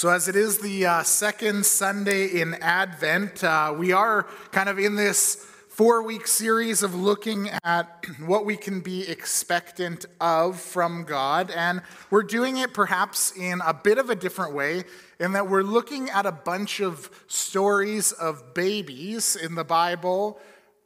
So, as it is the uh, second Sunday in Advent, uh, we are kind of in this four week series of looking at what we can be expectant of from God. And we're doing it perhaps in a bit of a different way, in that we're looking at a bunch of stories of babies in the Bible,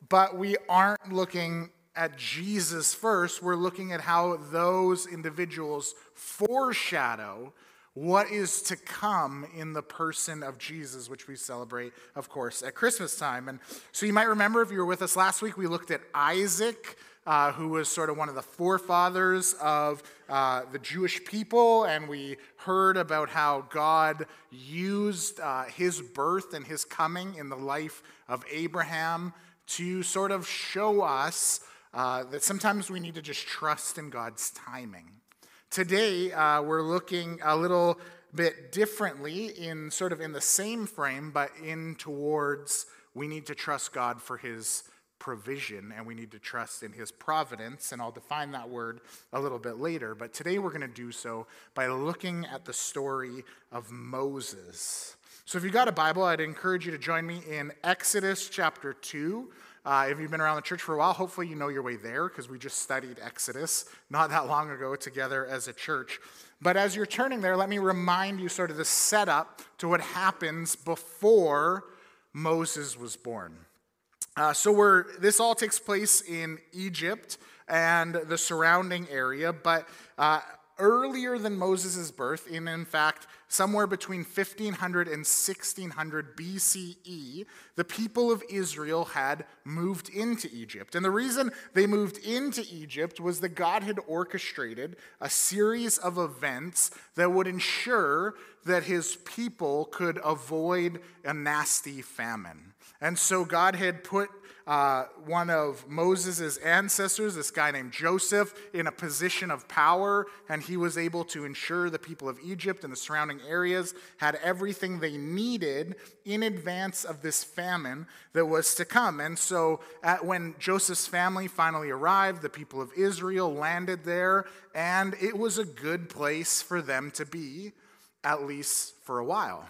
but we aren't looking at Jesus first. We're looking at how those individuals foreshadow what is to come in the person of Jesus, which we celebrate, of course, at Christmas time. And so you might remember if you were with us last week, we looked at Isaac. Uh, who was sort of one of the forefathers of uh, the Jewish people, and we heard about how God used uh, his birth and his coming in the life of Abraham to sort of show us uh, that sometimes we need to just trust in God's timing. Today, uh, we're looking a little bit differently in sort of in the same frame, but in towards we need to trust God for his provision and we need to trust in his providence. And I'll define that word a little bit later. But today we're going to do so by looking at the story of Moses. So if you've got a Bible, I'd encourage you to join me in Exodus chapter 2. Uh, if you've been around the church for a while, hopefully you know your way there because we just studied Exodus not that long ago together as a church. But as you're turning there, let me remind you sort of the setup to what happens before Moses was born. Uh, so we're, this all takes place in Egypt and the surrounding area, but uh, earlier than Moses' birth, in in fact, somewhere between 1500 and 1600 BCE, the people of Israel had moved into Egypt. And the reason they moved into Egypt was that God had orchestrated a series of events that would ensure that his people could avoid a nasty famine. And so God had put uh, one of Moses' ancestors, this guy named Joseph, in a position of power, and he was able to ensure the people of Egypt and the surrounding areas had everything they needed in advance of this famine that was to come. And so, at, when Joseph's family finally arrived, the people of Israel landed there, and it was a good place for them to be, at least for a while.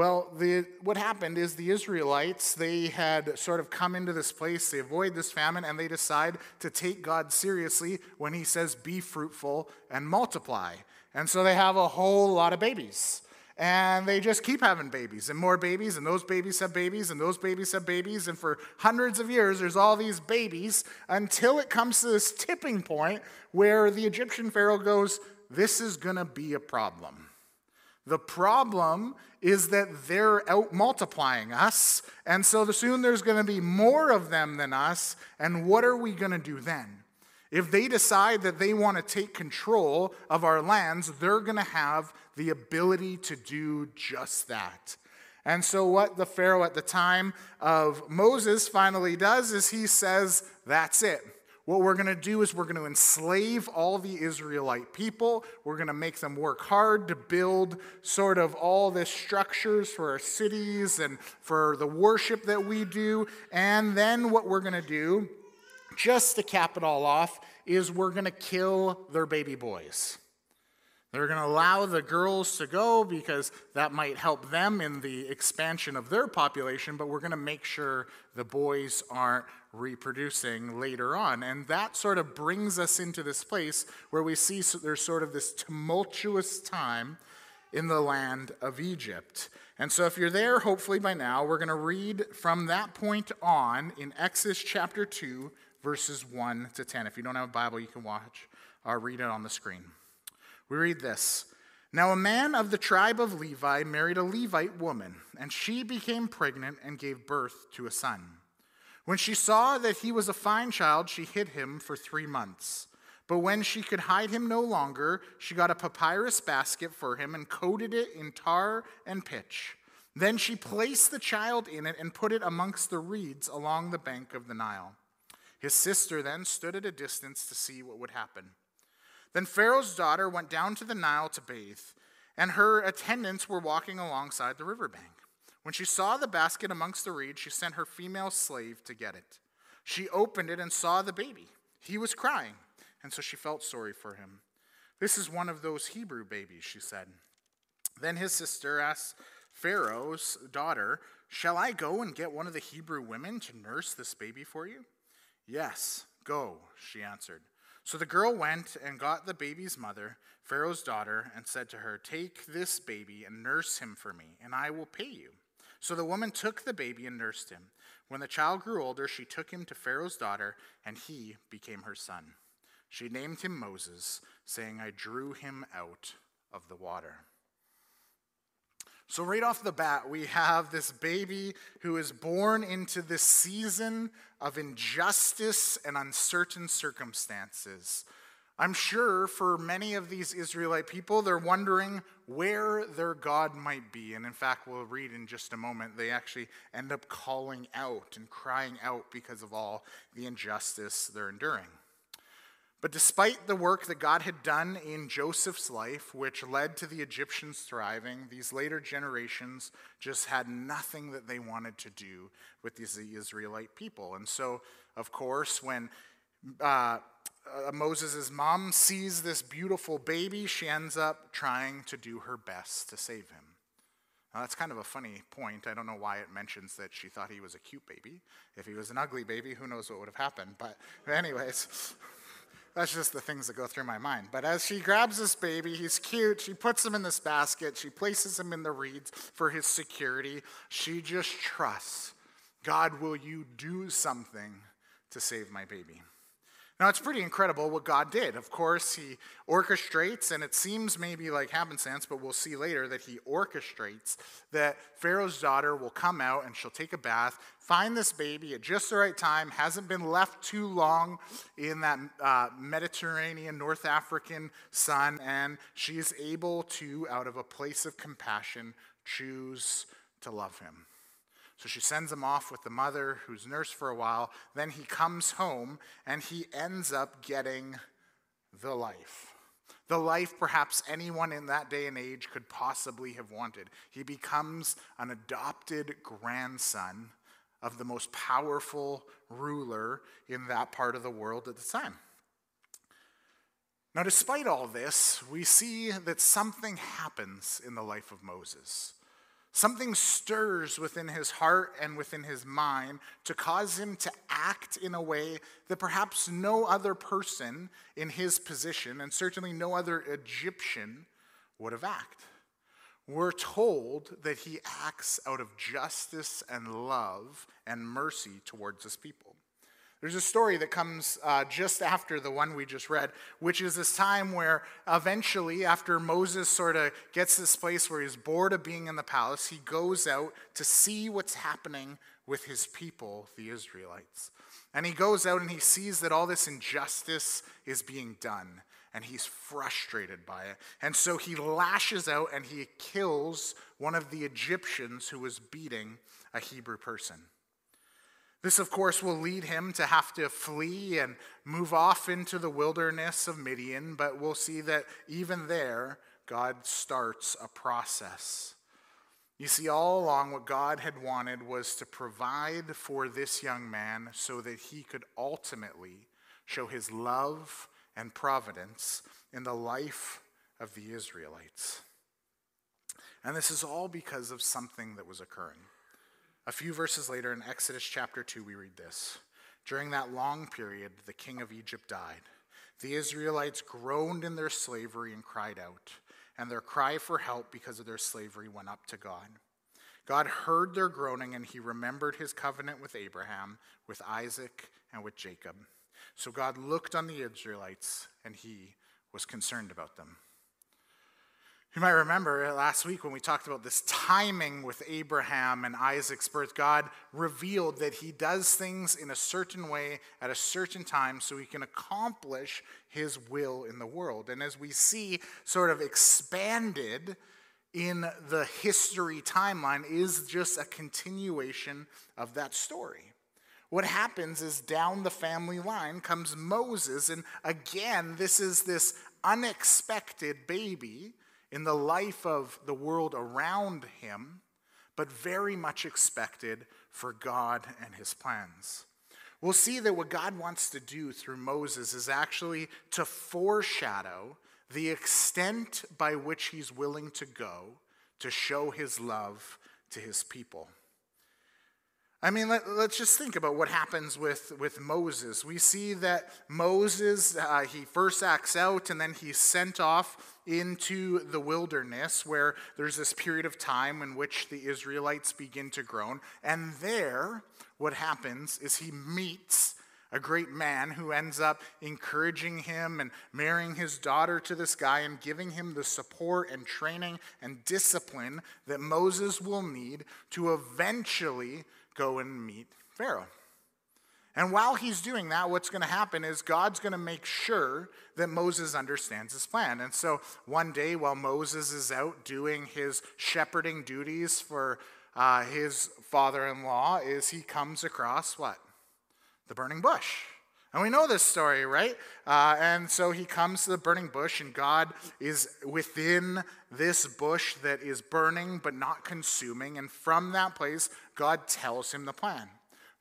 Well, the, what happened is the Israelites, they had sort of come into this place, they avoid this famine, and they decide to take God seriously when he says, be fruitful and multiply. And so they have a whole lot of babies. And they just keep having babies and more babies, and those babies have babies, and those babies have babies. And for hundreds of years, there's all these babies until it comes to this tipping point where the Egyptian Pharaoh goes, This is going to be a problem. The problem is that they're out multiplying us. And so soon there's going to be more of them than us. And what are we going to do then? If they decide that they want to take control of our lands, they're going to have the ability to do just that. And so, what the Pharaoh at the time of Moses finally does is he says, That's it. What we're going to do is we're going to enslave all the Israelite people. We're going to make them work hard to build sort of all the structures for our cities and for the worship that we do. And then what we're going to do, just to cap it all off, is we're going to kill their baby boys. They're going to allow the girls to go because that might help them in the expansion of their population, but we're going to make sure the boys aren't reproducing later on. And that sort of brings us into this place where we see there's sort of this tumultuous time in the land of Egypt. And so, if you're there, hopefully by now, we're going to read from that point on in Exodus chapter 2, verses 1 to 10. If you don't have a Bible, you can watch or read it on the screen. We read this Now, a man of the tribe of Levi married a Levite woman, and she became pregnant and gave birth to a son. When she saw that he was a fine child, she hid him for three months. But when she could hide him no longer, she got a papyrus basket for him and coated it in tar and pitch. Then she placed the child in it and put it amongst the reeds along the bank of the Nile. His sister then stood at a distance to see what would happen. Then Pharaoh's daughter went down to the Nile to bathe, and her attendants were walking alongside the riverbank. When she saw the basket amongst the reeds, she sent her female slave to get it. She opened it and saw the baby. He was crying, and so she felt sorry for him. This is one of those Hebrew babies, she said. Then his sister asked Pharaoh's daughter, Shall I go and get one of the Hebrew women to nurse this baby for you? Yes, go, she answered. So the girl went and got the baby's mother, Pharaoh's daughter, and said to her, Take this baby and nurse him for me, and I will pay you. So the woman took the baby and nursed him. When the child grew older, she took him to Pharaoh's daughter, and he became her son. She named him Moses, saying, I drew him out of the water. So, right off the bat, we have this baby who is born into this season of injustice and uncertain circumstances. I'm sure for many of these Israelite people, they're wondering where their God might be. And in fact, we'll read in just a moment, they actually end up calling out and crying out because of all the injustice they're enduring. But despite the work that God had done in Joseph's life, which led to the Egyptians thriving, these later generations just had nothing that they wanted to do with these Israelite people. And so, of course, when uh, uh, Moses' mom sees this beautiful baby, she ends up trying to do her best to save him. Now, that's kind of a funny point. I don't know why it mentions that she thought he was a cute baby. If he was an ugly baby, who knows what would have happened. But, anyways, that's just the things that go through my mind. But as she grabs this baby, he's cute. She puts him in this basket. She places him in the reeds for his security. She just trusts God, will you do something to save my baby? Now, it's pretty incredible what God did. Of course, He orchestrates, and it seems maybe like happenstance, but we'll see later that He orchestrates that Pharaoh's daughter will come out and she'll take a bath, find this baby at just the right time, hasn't been left too long in that uh, Mediterranean, North African sun, and she is able to, out of a place of compassion, choose to love him. So she sends him off with the mother who's nursed for a while. Then he comes home and he ends up getting the life. The life perhaps anyone in that day and age could possibly have wanted. He becomes an adopted grandson of the most powerful ruler in that part of the world at the time. Now, despite all this, we see that something happens in the life of Moses. Something stirs within his heart and within his mind to cause him to act in a way that perhaps no other person in his position, and certainly no other Egyptian, would have acted. We're told that he acts out of justice and love and mercy towards his people. There's a story that comes uh, just after the one we just read, which is this time where eventually, after Moses sort of gets this place where he's bored of being in the palace, he goes out to see what's happening with his people, the Israelites. And he goes out and he sees that all this injustice is being done, and he's frustrated by it. And so he lashes out and he kills one of the Egyptians who was beating a Hebrew person. This, of course, will lead him to have to flee and move off into the wilderness of Midian, but we'll see that even there, God starts a process. You see, all along, what God had wanted was to provide for this young man so that he could ultimately show his love and providence in the life of the Israelites. And this is all because of something that was occurring. A few verses later in Exodus chapter 2, we read this During that long period, the king of Egypt died. The Israelites groaned in their slavery and cried out, and their cry for help because of their slavery went up to God. God heard their groaning, and he remembered his covenant with Abraham, with Isaac, and with Jacob. So God looked on the Israelites, and he was concerned about them. You might remember last week when we talked about this timing with Abraham and Isaac's birth, God revealed that he does things in a certain way at a certain time so he can accomplish his will in the world. And as we see sort of expanded in the history timeline, is just a continuation of that story. What happens is down the family line comes Moses, and again, this is this unexpected baby in the life of the world around him, but very much expected for God and his plans. We'll see that what God wants to do through Moses is actually to foreshadow the extent by which he's willing to go to show his love to his people. I mean, let, us just think about what happens with, with Moses. We see that Moses, uh, he first acts out and then he's sent off into the wilderness where there's this period of time in which the Israelites begin to groan. And there, what happens is he meets a great man who ends up encouraging him and marrying his daughter to this guy and giving him the support and training and discipline that Moses will need to eventually go and meet Pharaoh. And while he's doing that, what's going to happen is God's going to make sure that Moses understands his plan. And so one day, while Moses is out doing his shepherding duties for uh, his father in law, is he comes across what? the burning bush. And we know this story, right? Uh, and so he comes to the burning bush, and God is within this bush that is burning but not consuming. And from that place, God tells him the plan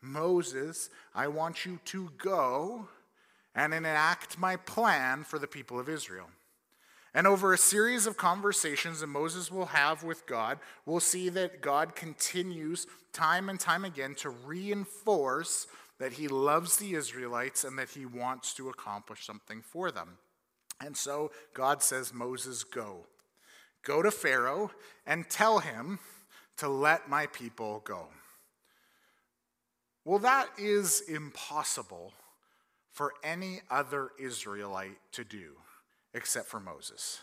Moses, I want you to go and enact my plan for the people of Israel. And over a series of conversations that Moses will have with God, we'll see that God continues time and time again to reinforce that he loves the Israelites and that he wants to accomplish something for them. And so God says, Moses, go. Go to Pharaoh and tell him to let my people go. Well, that is impossible for any other Israelite to do except for Moses.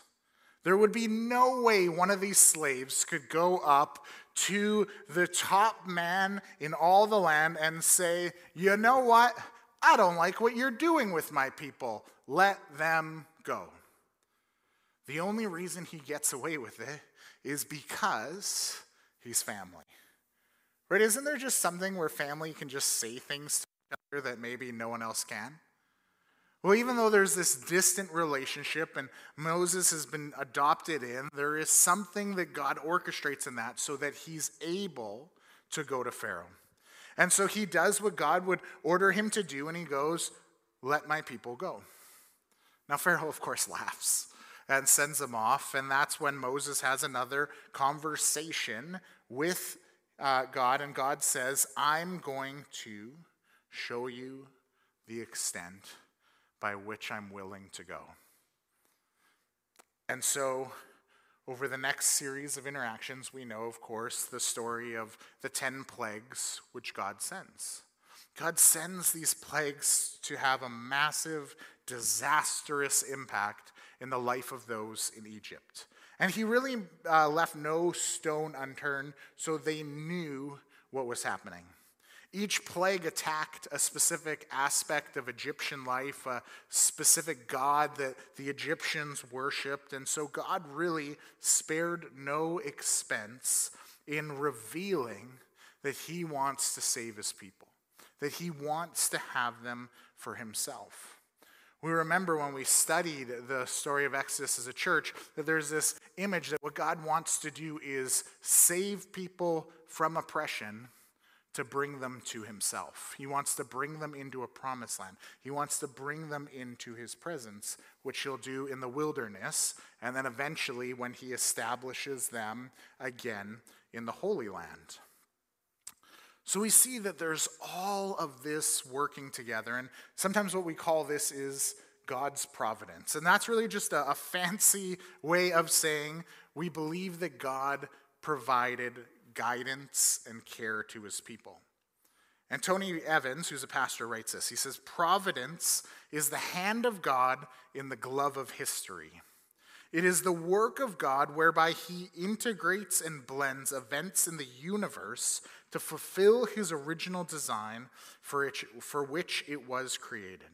There would be no way one of these slaves could go up to the top man in all the land and say, You know what? I don't like what you're doing with my people. Let them go. The only reason he gets away with it is because he's family. Right? Isn't there just something where family can just say things to each other that maybe no one else can? Well, even though there's this distant relationship and Moses has been adopted in, there is something that God orchestrates in that so that he's able to go to Pharaoh. And so he does what God would order him to do, and he goes, Let my people go. Now, Pharaoh, of course, laughs and sends him off, and that's when Moses has another conversation with uh, God, and God says, I'm going to show you the extent by which I'm willing to go. And so, over the next series of interactions, we know, of course, the story of the 10 plagues which God sends. God sends these plagues to have a massive, disastrous impact in the life of those in Egypt. And he really uh, left no stone unturned, so they knew what was happening. Each plague attacked a specific aspect of Egyptian life, a specific god that the Egyptians worshiped. And so God really spared no expense in revealing that he wants to save his people, that he wants to have them for himself. We remember when we studied the story of Exodus as a church that there's this image that what God wants to do is save people from oppression to bring them to himself. He wants to bring them into a promised land. He wants to bring them into his presence, which he'll do in the wilderness, and then eventually when he establishes them again in the Holy Land. So we see that there's all of this working together, and sometimes what we call this is God's providence. And that's really just a, a fancy way of saying we believe that God provided guidance and care to his people. And Tony Evans, who's a pastor, writes this. He says, Providence is the hand of God in the glove of history. It is the work of God whereby he integrates and blends events in the universe to fulfill his original design for, it, for which it was created.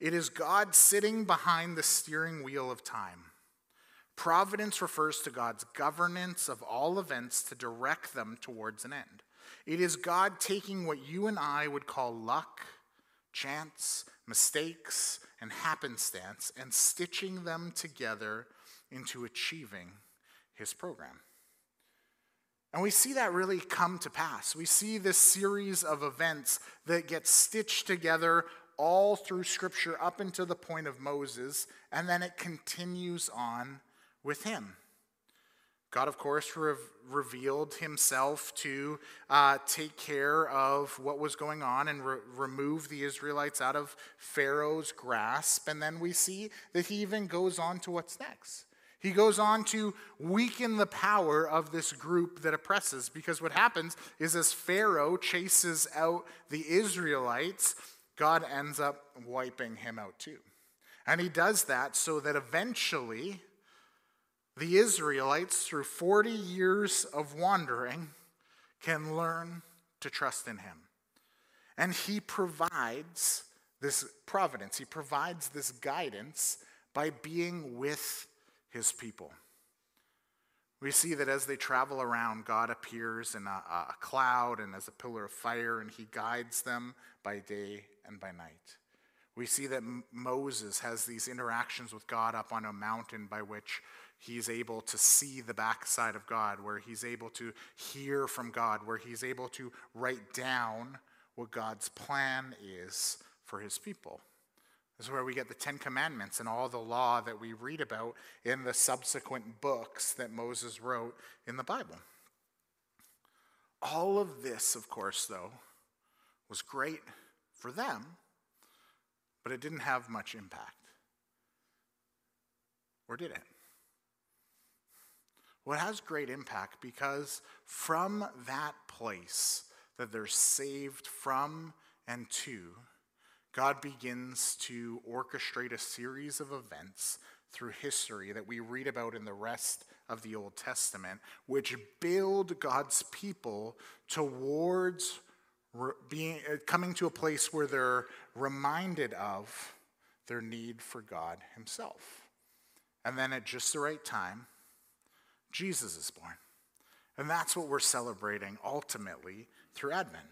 It is God sitting behind the steering wheel of time. Providence refers to God's governance of all events to direct them towards an end. It is God taking what you and I would call luck, chance, mistakes, and happenstance and stitching them together into achieving his program. And we see that really come to pass. We see this series of events that get stitched together all through Scripture up until the point of Moses, and then it continues on with him. God, of course, re- revealed himself to uh, take care of what was going on and re- remove the Israelites out of Pharaoh's grasp. And then we see that he even goes on to what's next. He goes on to weaken the power of this group that oppresses because what happens is as Pharaoh chases out the Israelites, God ends up wiping him out too. And he does that so that eventually the Israelites, through 40 years of wandering, can learn to trust in him. And he provides this providence, he provides this guidance by being with his people. We see that as they travel around, God appears in a, a, cloud and as a pillar of fire, and he guides them by day and by night. We see that Moses has these interactions with God up on a mountain by which he's able to see the backside of God, where he's able to hear from God, where he's able to write down what God's plan is for his people. This is where we get the Ten Commandments and all the law that we read about in the subsequent books that Moses wrote in the Bible. All of this, of course, though, was great for them, but it didn't have much impact. Or did it? Well, it has great impact because from that place that they're saved from and to, God begins to orchestrate a series of events through history that we read about in the rest of the Old Testament, which build God's people towards being, uh, coming to a place where they're reminded of their need for God Himself. And then at just the right time, Jesus is born. And that's what we're celebrating ultimately through Advent.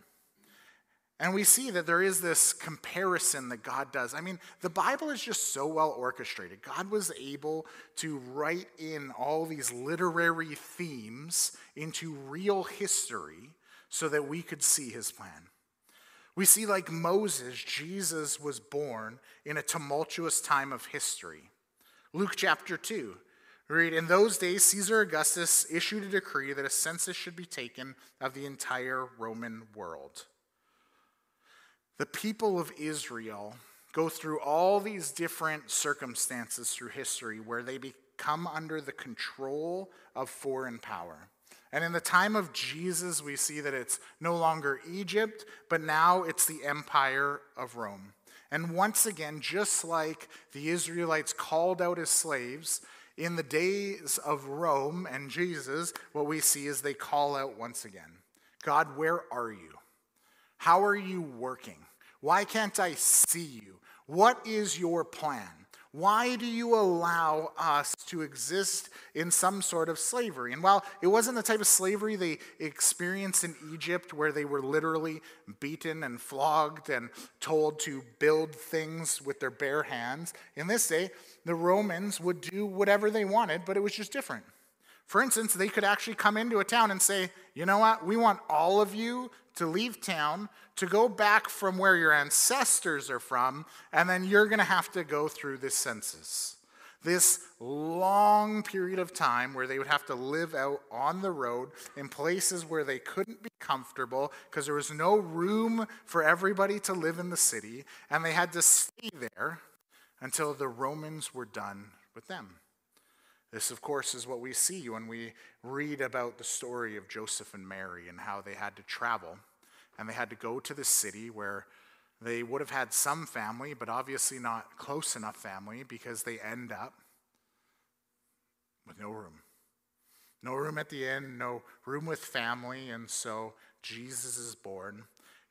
And we see that there is this comparison that God does. I mean, the Bible is just so well orchestrated. God was able to write in all these literary themes into real history so that we could see his plan. We see, like Moses, Jesus was born in a tumultuous time of history. Luke chapter 2. Read, in those days, Caesar Augustus issued a decree that a census should be taken of the entire Roman world. The people of Israel go through all these different circumstances through history where they become under the control of foreign power. And in the time of Jesus, we see that it's no longer Egypt, but now it's the empire of Rome. And once again, just like the Israelites called out as slaves, in the days of Rome and Jesus, what we see is they call out once again God, where are you? How are you working? Why can't I see you? What is your plan? Why do you allow us to exist in some sort of slavery? And while it wasn't the type of slavery they experienced in Egypt, where they were literally beaten and flogged and told to build things with their bare hands, in this day, the Romans would do whatever they wanted, but it was just different. For instance, they could actually come into a town and say, you know what, we want all of you to leave town, to go back from where your ancestors are from, and then you're going to have to go through this census. This long period of time where they would have to live out on the road in places where they couldn't be comfortable because there was no room for everybody to live in the city, and they had to stay there until the Romans were done with them. This, of course, is what we see when we read about the story of Joseph and Mary and how they had to travel and they had to go to the city where they would have had some family, but obviously not close enough family because they end up with no room. No room at the inn, no room with family, and so Jesus is born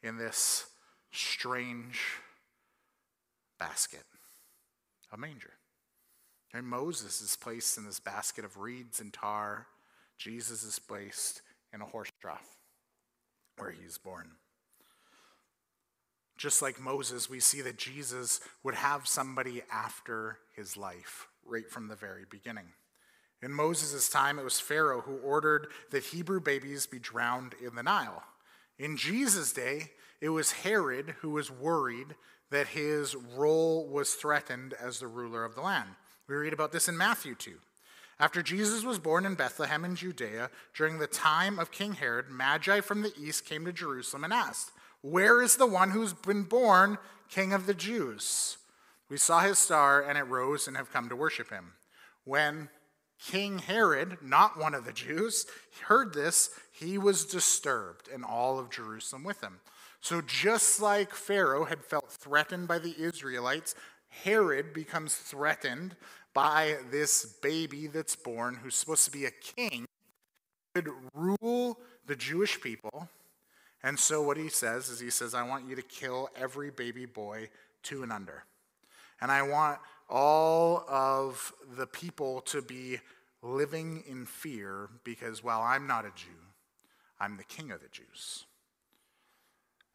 in this strange basket, a manger. And Moses is placed in this basket of reeds and tar. Jesus is placed in a horse trough where he's born. Just like Moses, we see that Jesus would have somebody after his life right from the very beginning. In Moses' time, it was Pharaoh who ordered that Hebrew babies be drowned in the Nile. In Jesus' day, it was Herod who was worried that his role was threatened as the ruler of the land. We read about this in Matthew 2. After Jesus was born in Bethlehem in Judea, during the time of King Herod, Magi from the east came to Jerusalem and asked, Where is the one who's been born King of the Jews? We saw his star, and it rose and have come to worship him. When King Herod, not one of the Jews, heard this, he was disturbed, and all of Jerusalem with him. So, just like Pharaoh had felt threatened by the Israelites, Herod becomes threatened by this baby that's born who's supposed to be a king, could rule the Jewish people. And so, what he says is, he says, I want you to kill every baby boy two and under. And I want all of the people to be living in fear because, while I'm not a Jew, I'm the king of the Jews.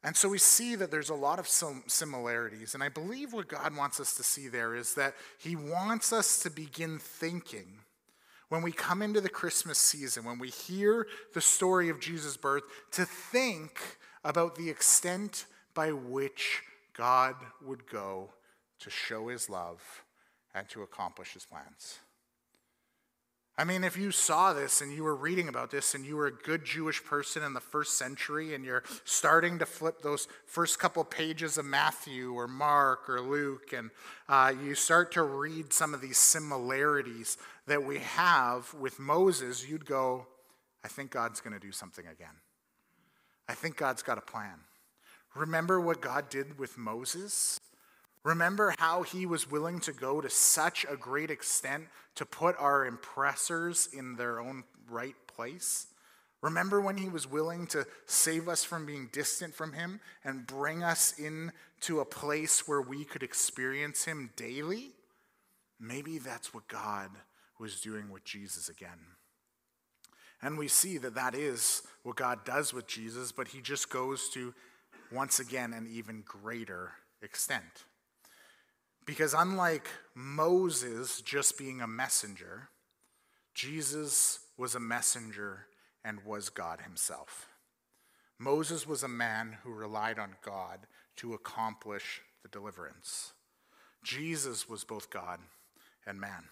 And so we see that there's a lot of similarities. And I believe what God wants us to see there is that He wants us to begin thinking when we come into the Christmas season, when we hear the story of Jesus' birth, to think about the extent by which God would go to show His love and to accomplish His plans. I mean, if you saw this and you were reading about this and you were a good Jewish person in the first century and you're starting to flip those first couple pages of Matthew or Mark or Luke and uh, you start to read some of these similarities that we have with Moses, you'd go, I think God's going to do something again. I think God's got a plan. Remember what God did with Moses? Remember how he was willing to go to such a great extent to put our impressors in their own right place? Remember when he was willing to save us from being distant from him and bring us into a place where we could experience him daily? Maybe that's what God was doing with Jesus again. And we see that that is what God does with Jesus, but he just goes to, once again, an even greater extent. Because unlike Moses just being a messenger, Jesus was a messenger and was God himself. Moses was a man who relied on God to accomplish the deliverance. Jesus was both God and man.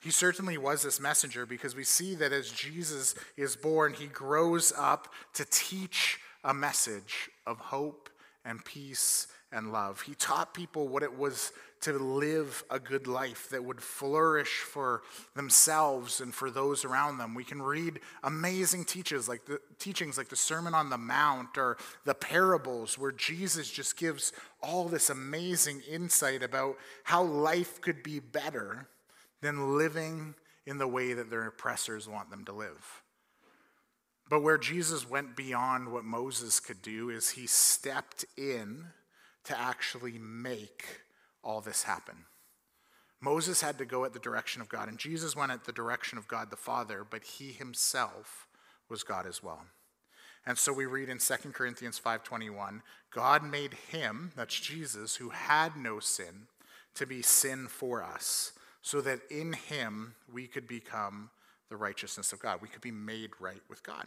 He certainly was this messenger because we see that as Jesus is born, he grows up to teach a message of hope and peace and love. He taught people what it was to live a good life that would flourish for themselves and for those around them. We can read amazing teachings like the teachings like the Sermon on the Mount or the parables where Jesus just gives all this amazing insight about how life could be better than living in the way that their oppressors want them to live. But where Jesus went beyond what Moses could do is he stepped in to actually make all this happen. Moses had to go at the direction of God, and Jesus went at the direction of God the Father, but he himself was God as well. And so we read in 2 Corinthians 5:21, God made him, that's Jesus, who had no sin, to be sin for us, so that in him we could become the righteousness of God. We could be made right with God.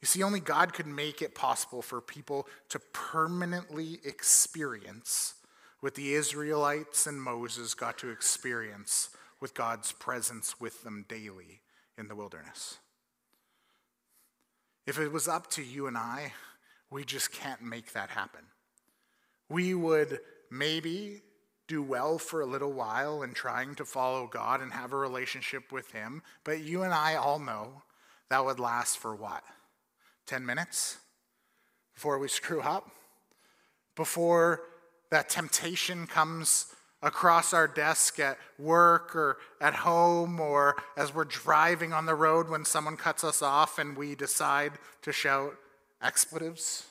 You see, only God could make it possible for people to permanently experience what the Israelites and Moses got to experience with God's presence with them daily in the wilderness. If it was up to you and I, we just can't make that happen. We would maybe do well for a little while in trying to follow God and have a relationship with Him, but you and I all know that would last for what? 10 minutes before we screw up, before that temptation comes across our desk at work or at home or as we're driving on the road when someone cuts us off and we decide to shout expletives.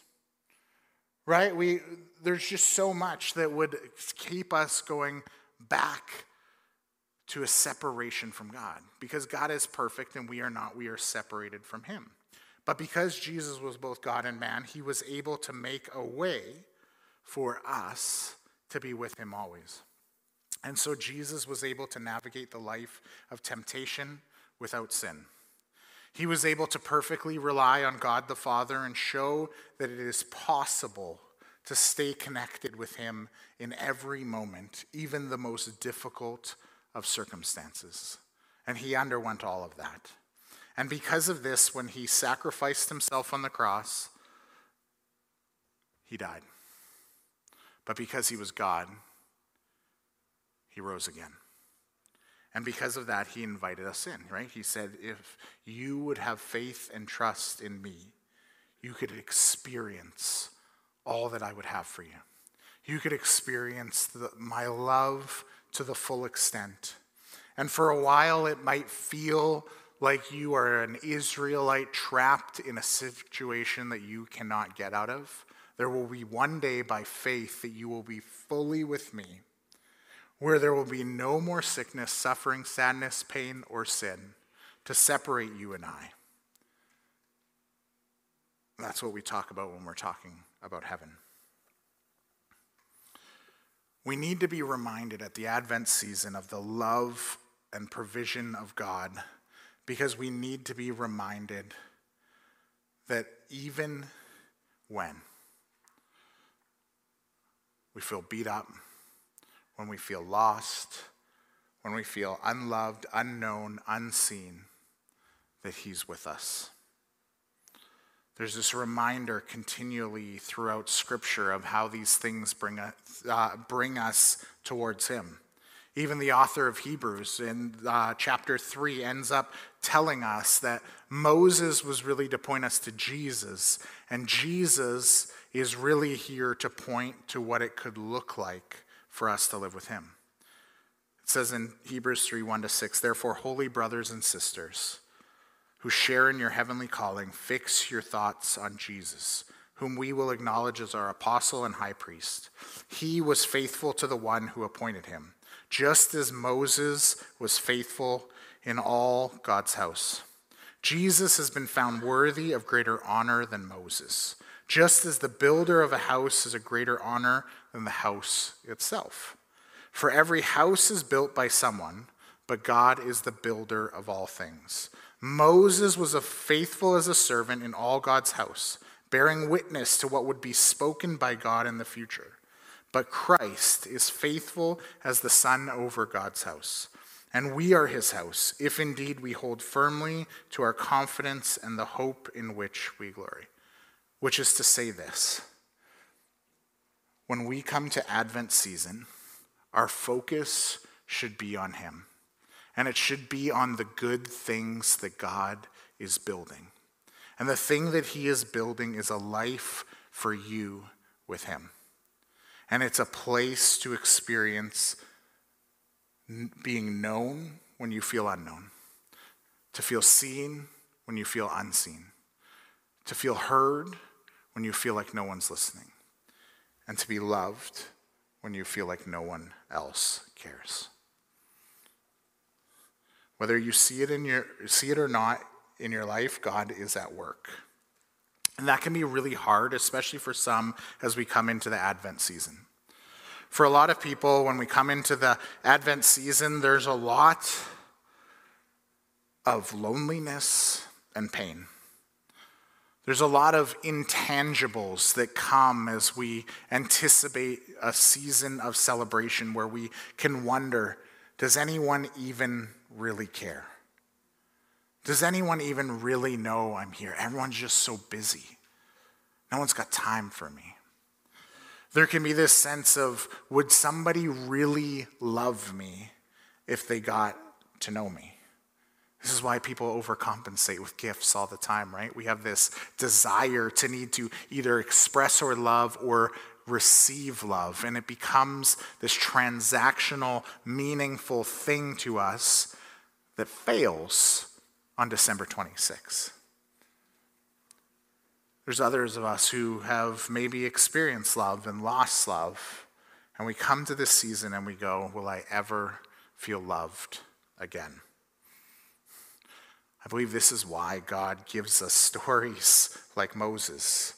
Right? We, there's just so much that would keep us going back to a separation from God because God is perfect and we are not. We are separated from Him. But because Jesus was both God and man, he was able to make a way for us to be with him always. And so Jesus was able to navigate the life of temptation without sin. He was able to perfectly rely on God the Father and show that it is possible to stay connected with Him in every moment, even the most difficult of circumstances. And he underwent all of that. And because of this, when he sacrificed himself on the cross, he died. But because he was God, he rose again. And because of that, he invited us in, right? He said, if you would have faith and trust in me, you could experience all that I would have for you. You could experience the, my love to the full extent. And for a while, it might feel like you are an Israelite trapped in a situation that you cannot get out of. There will be one day by faith that you will be fully with me, where there will be no more sickness, suffering, sadness, pain, or sin to separate you and I. That's what we talk about when we're talking about heaven. We need to be reminded at the Advent season of the love and provision of God because we need to be reminded that even when we feel beat up, when we feel lost, when we feel unloved, unknown, unseen, that He's with us. There's this reminder continually throughout Scripture of how these things bring us, uh, bring us towards Him. Even the author of Hebrews in uh, chapter 3 ends up telling us that Moses was really to point us to Jesus, and Jesus is really here to point to what it could look like for us to live with him. It says in Hebrews 3 1 to 6, Therefore, holy brothers and sisters who share in your heavenly calling, fix your thoughts on Jesus whom we will acknowledge as our apostle and high priest. He was faithful to the one who appointed him just as Moses was faithful in all God's house. Jesus has been found worthy of greater honor than Moses, just as the builder of a house is a greater honor than the house itself. For every house is built by someone, but God is the builder of all things. Moses was faithful as a servant in all God's house, bearing witness to what would be spoken by God in the future. But Christ is faithful as the Son over God's house. And we are his house, if indeed we hold firmly to our confidence and the hope in which we glory. Which is to say, this when we come to Advent season, our focus should be on him. And it should be on the good things that God is building. And the thing that he is building is a life for you with him and it's a place to experience being known when you feel unknown, to feel seen when you feel unseen, to feel heard when you feel like no one's listening, and to be loved when you feel like no one else cares. Whether you see it in your see it or not in your life, God is at work. And that can be really hard, especially for some as we come into the Advent season. For a lot of people, when we come into the Advent season, there's a lot of loneliness and pain. There's a lot of intangibles that come as we anticipate a season of celebration where we can wonder does anyone even really care? Does anyone even really know I'm here? Everyone's just so busy. No one's got time for me. There can be this sense of would somebody really love me if they got to know me? This is why people overcompensate with gifts all the time, right? We have this desire to need to either express or love or receive love, and it becomes this transactional, meaningful thing to us that fails on December 26. There's others of us who have maybe experienced love and lost love, and we come to this season and we go, Will I ever feel loved again? I believe this is why God gives us stories like Moses.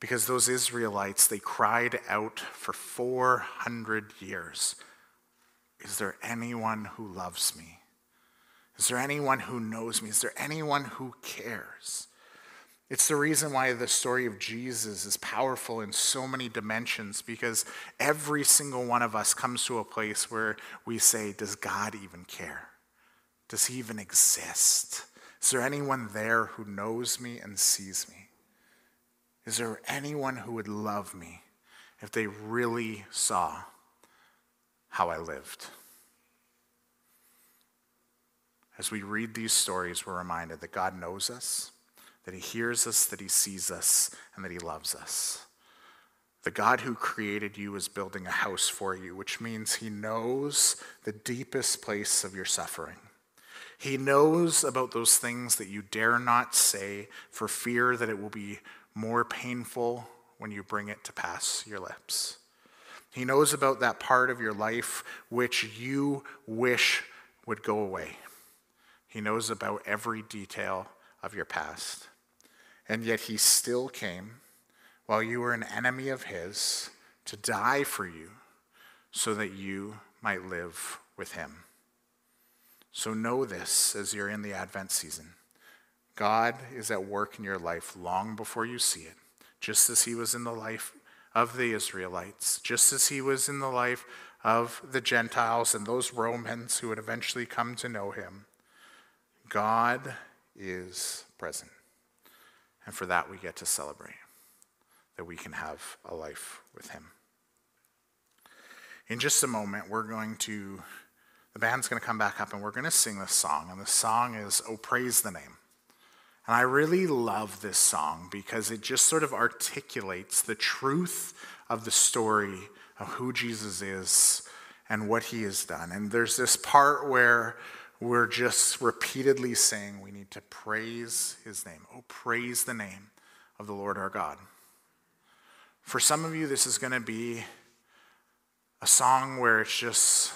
Because those Israelites, they cried out for 400 years Is there anyone who loves me? Is there anyone who knows me? Is there anyone who cares? It's the reason why the story of Jesus is powerful in so many dimensions because every single one of us comes to a place where we say, Does God even care? Does he even exist? Is there anyone there who knows me and sees me? Is there anyone who would love me if they really saw how I lived? As we read these stories, we're reminded that God knows us, that He hears us, that He sees us, and that He loves us. The God who created you is building a house for you, which means He knows the deepest place of your suffering. He knows about those things that you dare not say for fear that it will be more painful when you bring it to pass your lips. He knows about that part of your life which you wish would go away. He knows about every detail of your past. And yet he still came while you were an enemy of his to die for you so that you might live with him. So know this as you're in the Advent season God is at work in your life long before you see it, just as he was in the life of the Israelites, just as he was in the life of the Gentiles and those Romans who would eventually come to know him. God is present. And for that, we get to celebrate that we can have a life with Him. In just a moment, we're going to, the band's going to come back up and we're going to sing this song. And the song is, Oh, Praise the Name. And I really love this song because it just sort of articulates the truth of the story of who Jesus is and what he has done. And there's this part where we're just repeatedly saying we need to praise his name. Oh, praise the name of the Lord our God. For some of you, this is going to be a song where it's just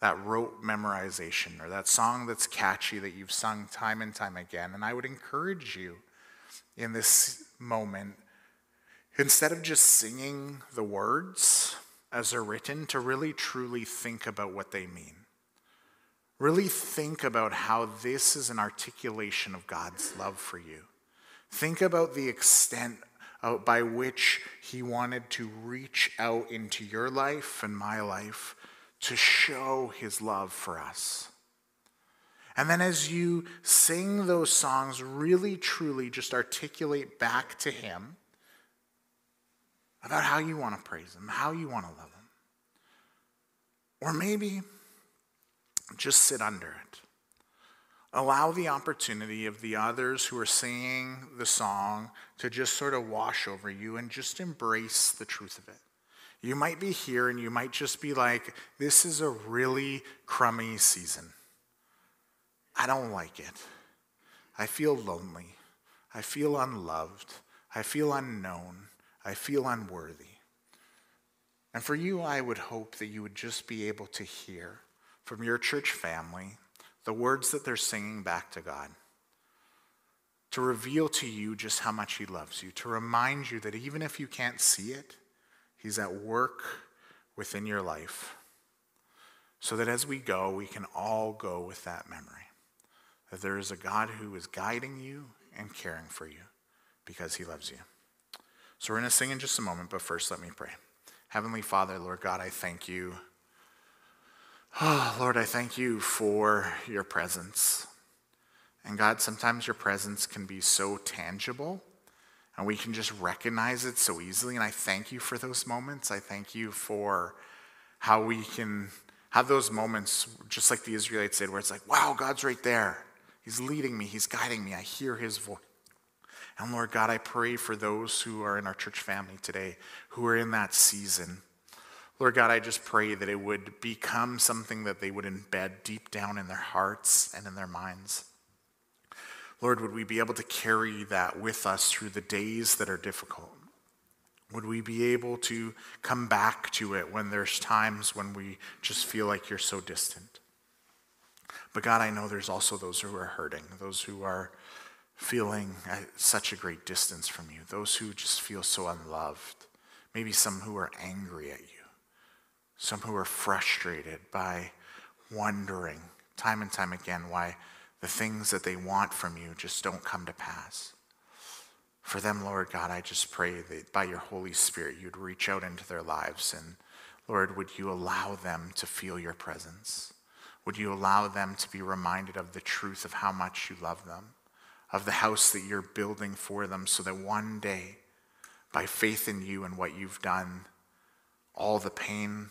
that rote memorization or that song that's catchy that you've sung time and time again. And I would encourage you in this moment, instead of just singing the words as they're written, to really truly think about what they mean. Really think about how this is an articulation of God's love for you. Think about the extent uh, by which He wanted to reach out into your life and my life to show His love for us. And then as you sing those songs, really truly just articulate back to Him about how you want to praise Him, how you want to love Him. Or maybe just sit under it. Allow the opportunity of the others who are singing the song to just sort of wash over you and just embrace the truth of it. You might be here and you might just be like, this is a really crummy season. I don't like it. I feel lonely. I feel unloved. I feel unknown. I feel unworthy. And for you, I would hope that you would just be able to hear from your church family the words that they're singing back to God, to reveal to you just how much He loves you, to remind you that even if you can't see it, He's at work within your life. So that as we go, we can all go with that memory that there is a God who is guiding you and caring for you because He loves you. So we're going to sing in just a moment, but first let me pray. Heavenly Father, Lord God, I thank you Oh, Lord, I thank you for your presence. And God, sometimes your presence can be so tangible and we can just recognize it so easily. And I thank you for those moments. I thank you for how we can have those moments, just like the Israelites did, where it's like, wow, God's right there. He's leading me, He's guiding me. I hear His voice. And Lord God, I pray for those who are in our church family today who are in that season Lord God, I just pray that it would become something that they would embed deep down in their hearts and in their minds. Lord, would we be able to carry that with us through the days that are difficult? Would we be able to come back to it when there's times when we just feel like you're so distant? But God, I know there's also those who are hurting, those who are feeling such a great distance from you, those who just feel so unloved, maybe some who are angry at you some who are frustrated by wondering time and time again why the things that they want from you just don't come to pass. For them, Lord God, I just pray that by your Holy Spirit, you'd reach out into their lives and, Lord, would you allow them to feel your presence? Would you allow them to be reminded of the truth of how much you love them, of the house that you're building for them, so that one day, by faith in you and what you've done, all the pain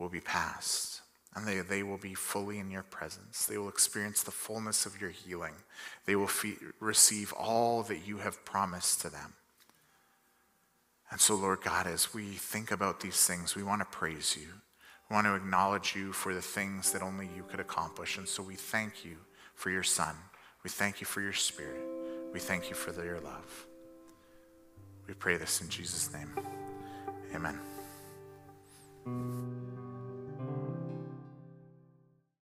will be past. And they, they will be fully in your presence. They will experience the fullness of your healing. They will fe- receive all that you have promised to them. And so, Lord God, as we think about these things, we want to praise you. We want to acknowledge you for the things that only you could accomplish. And so we thank you for your Son. We thank you for your Spirit. We thank you for your love. We pray this in Jesus' name. Amen.